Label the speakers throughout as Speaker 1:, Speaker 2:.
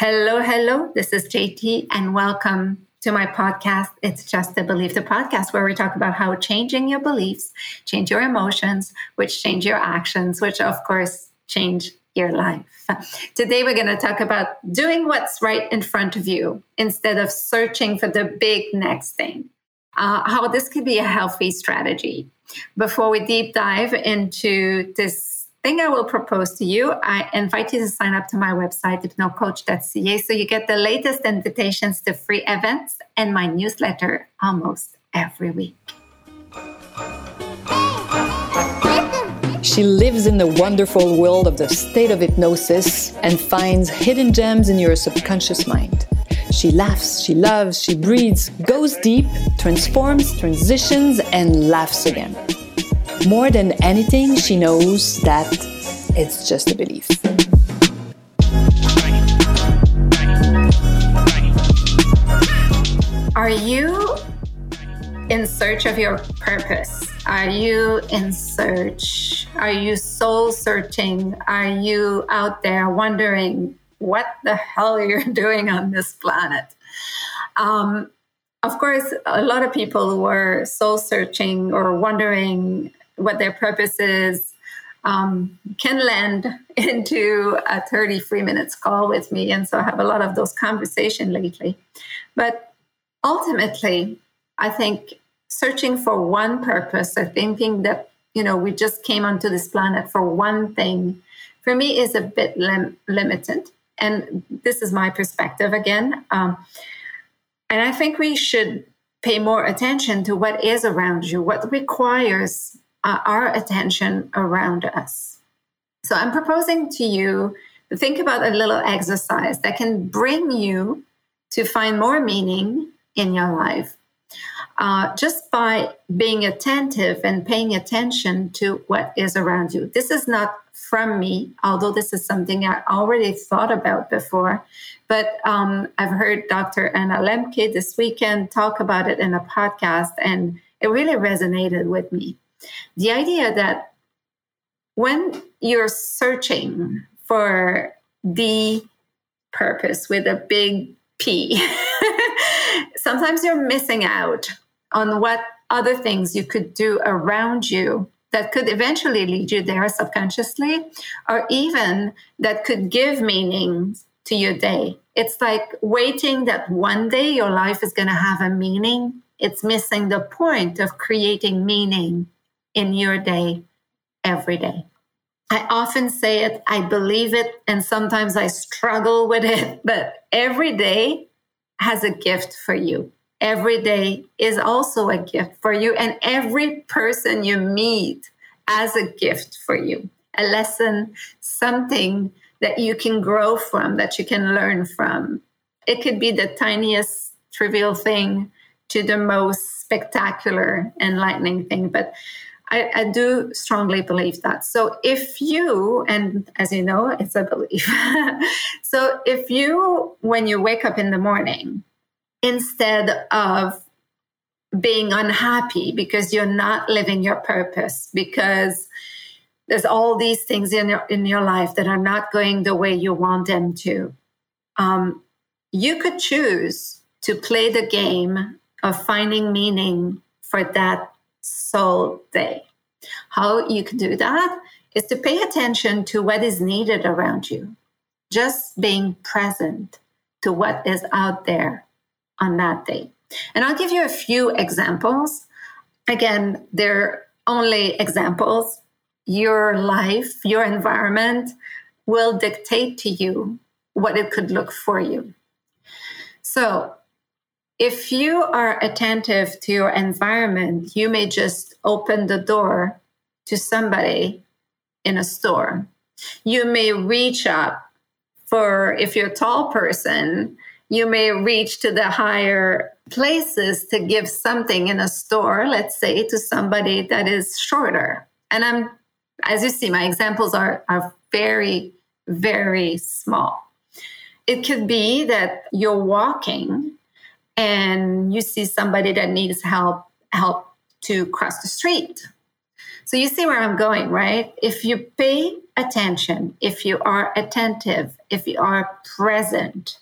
Speaker 1: Hello, hello. This is JT, and welcome to my podcast. It's Just a Belief, the podcast where we talk about how changing your beliefs change your emotions, which change your actions, which of course change your life. Today, we're going to talk about doing what's right in front of you instead of searching for the big next thing. Uh, how this could be a healthy strategy. Before we deep dive into this thing I will propose to you, I invite you to sign up to my website, hypnocoach.ca, so you get the latest invitations to free events and my newsletter almost every week.
Speaker 2: She lives in the wonderful world of the state of hypnosis and finds hidden gems in your subconscious mind. She laughs, she loves, she breathes, goes deep, transforms, transitions, and laughs again. More than anything, she knows that it's just a belief.
Speaker 1: Are you in search of your purpose? Are you in search? Are you soul searching? Are you out there wondering what the hell you're doing on this planet? Um, of course, a lot of people were soul searching or wondering what their purpose is, um, can land into a 33 minutes call with me. And so I have a lot of those conversations lately. But ultimately, I think searching for one purpose or thinking that, you know, we just came onto this planet for one thing, for me is a bit lim- limited. And this is my perspective again. Um, and I think we should pay more attention to what is around you, what requires uh, our attention around us. So I'm proposing to you to think about a little exercise that can bring you to find more meaning in your life. Uh, just by being attentive and paying attention to what is around you. This is not from me, although this is something I already thought about before. But um, I've heard Dr. Anna Lembke this weekend talk about it in a podcast, and it really resonated with me. The idea that when you're searching for the purpose with a big P, sometimes you're missing out on what other things you could do around you that could eventually lead you there subconsciously, or even that could give meaning to your day. It's like waiting that one day your life is going to have a meaning. It's missing the point of creating meaning in your day every day. I often say it, I believe it, and sometimes I struggle with it, but every day has a gift for you. Every day is also a gift for you, and every person you meet has a gift for you a lesson, something that you can grow from, that you can learn from. It could be the tiniest trivial thing to the most spectacular, enlightening thing, but I, I, do strongly believe that. So if you, and as you know, it's a belief. so if you, when you wake up in the morning, instead of being unhappy because you're not living your purpose, because there's all these things in your in your life that are not going the way you want them to, um, you could choose to play the game of finding meaning for that soul day. How you can do that is to pay attention to what is needed around you, just being present to what is out there on that day. And I'll give you a few examples. Again, they're only examples. Your life, your environment will dictate to you what it could look for you. So, if you are attentive to your environment, you may just open the door to somebody in a store. You may reach up for, if you're a tall person, you may reach to the higher places to give something in a store, let's say, to somebody that is shorter. And I'm, as you see, my examples are, are very, very small. It could be that you're walking and you see somebody that needs help help to cross the street. So you see where I'm going, right? If you pay attention, if you are attentive, if you are present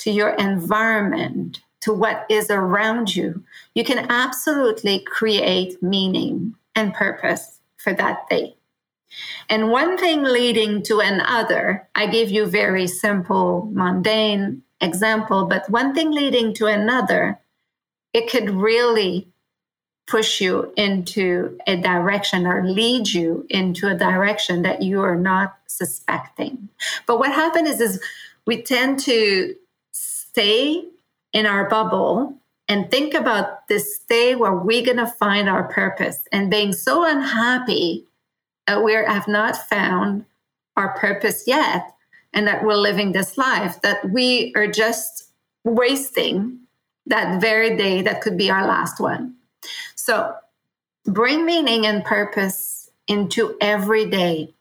Speaker 1: to your environment, to what is around you, you can absolutely create meaning and purpose for that day. And one thing leading to another, I give you very simple, mundane example, but one thing leading to another, it could really push you into a direction or lead you into a direction that you are not suspecting. But what happens is, is we tend to stay in our bubble and think about this day where we're going to find our purpose and being so unhappy that we have not found our purpose yet and that we're living this life that we are just wasting that very day that could be our last one so bring meaning and purpose into every day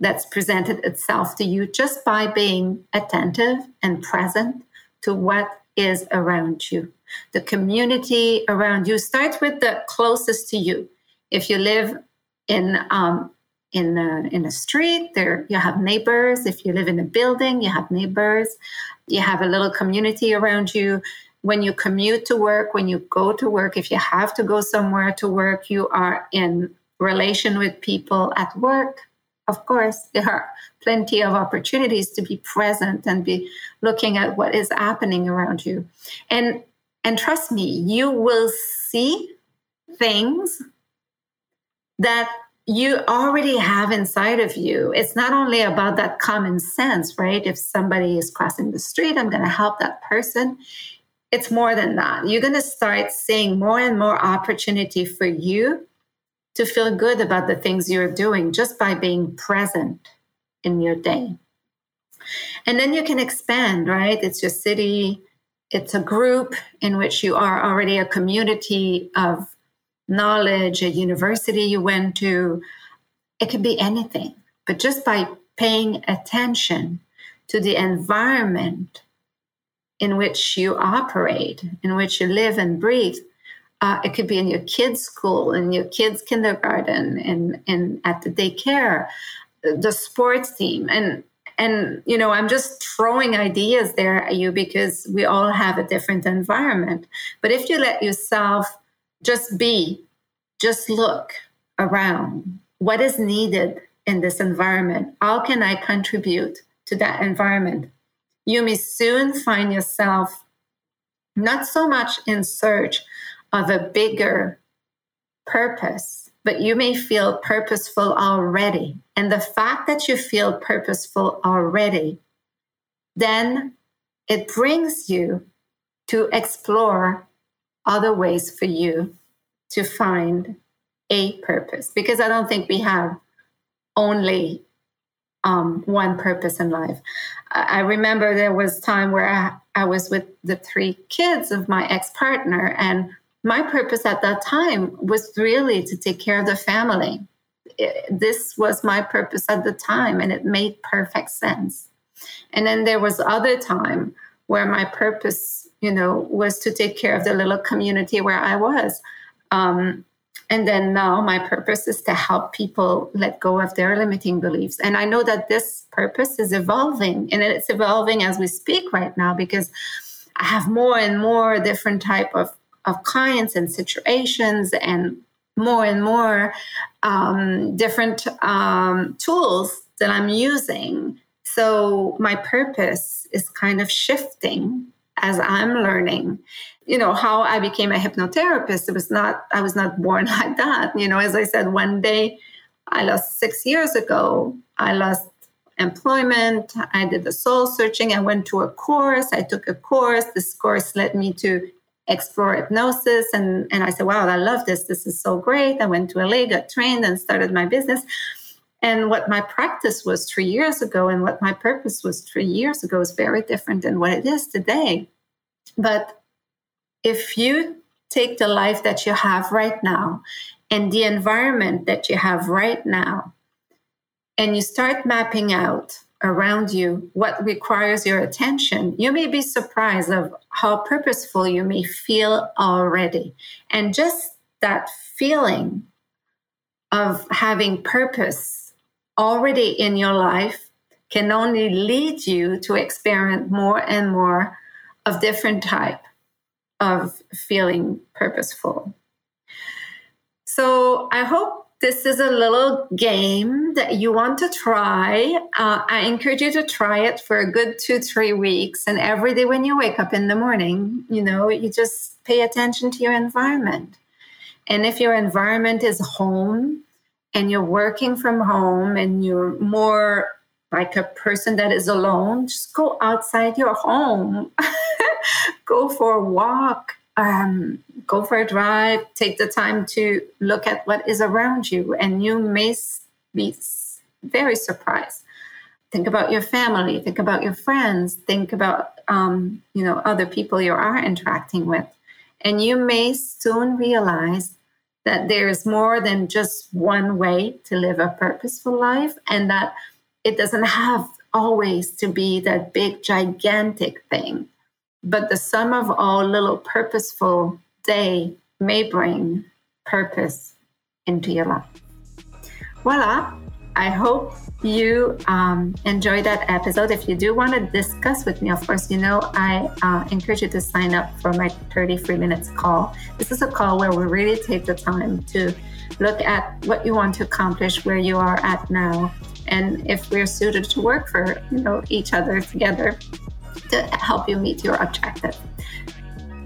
Speaker 1: that's presented itself to you just by being attentive and present to what is around you. The community around you starts with the closest to you. If you live in um, in a, in a street, there you have neighbors. If you live in a building, you have neighbors. You have a little community around you when you commute to work, when you go to work, if you have to go somewhere to work, you are in relation with people at work. Of course, there are plenty of opportunities to be present and be looking at what is happening around you. And and trust me, you will see things that you already have inside of you. It's not only about that common sense, right? If somebody is crossing the street, I'm going to help that person it's more than that. You're going to start seeing more and more opportunity for you to feel good about the things you're doing just by being present in your day. And then you can expand, right? It's your city, it's a group in which you are already a community of knowledge, a university you went to. It could be anything, but just by paying attention to the environment in which you operate, in which you live and breathe. Uh, it could be in your kids' school, in your kids' kindergarten, and and at the daycare, the sports team, and and you know i'm just throwing ideas there at you because we all have a different environment but if you let yourself just be just look around. What is needed in this environment? How can i contribute to that environment? You may soon find yourself not so much in search of a bigger purpose, but you may feel purposeful already. And the fact that you feel purposeful already, then it brings you to explore other ways for you to find a purpose. Because I don't think we have only um, one purpose in life. I remember there was time where I, I was with the three kids of my ex partner, and my purpose at that time was really to take care of the family. It, this was my purpose at the time, and it made perfect sense. And then there was other time where my purpose, you know, was to take care of the little community where I was. Um, and then now my purpose is to help people let go of their limiting beliefs. And I know that this purpose is evolving and it's evolving as we speak right now because I have more and more different type of, of clients and situations and more and more um, different um, tools that I'm using. So my purpose is kind of shifting as I'm learning. You know how i became a hypnotherapist it was not i was not born like that. You know as i said one day i lost six years ago i lost employment i did the soul searching i went to a course i took a course this course led me to explore hypnosis and, and i said wow i love this this is so great. I went to la got trained and started my business and what my practice was three years ago and what my purpose was three years ago is very different than what it is today but if you take the life that you have right now and the environment that you have right now, and you start mapping out around you what requires your attention, you may be surprised of how purposeful you may feel already. And just that feeling of having purpose already in your life can only lead you to experience more and more of different type of feeling purposeful. So I hope this is a little game that you want to try. Uh, I encourage you to try it for a good two, three weeks. And every day when you wake up in the morning, you know, you just pay attention to your environment. And if your environment is home and you're working from home and you're more like a person that is alone, just go outside your home, go for a walk, um, go for a drive, take the time to look at what is around you, and you may be very surprised. Think about your family, think about your friends, think about um, you know other people you are interacting with, and you may soon realize that there is more than just one way to live a purposeful life, and that it doesn't have always to be that big gigantic thing but the sum of all little purposeful day may bring purpose into your life. Voila. I hope you um, enjoyed that episode. If you do want to discuss with me, of course, you know, I uh, encourage you to sign up for my 33 minutes call. This is a call where we really take the time to look at what you want to accomplish, where you are at now, and if we're suited to work for you know each other together to help you meet your objective.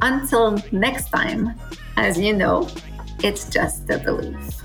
Speaker 1: Until next time, as you know, it's just a belief.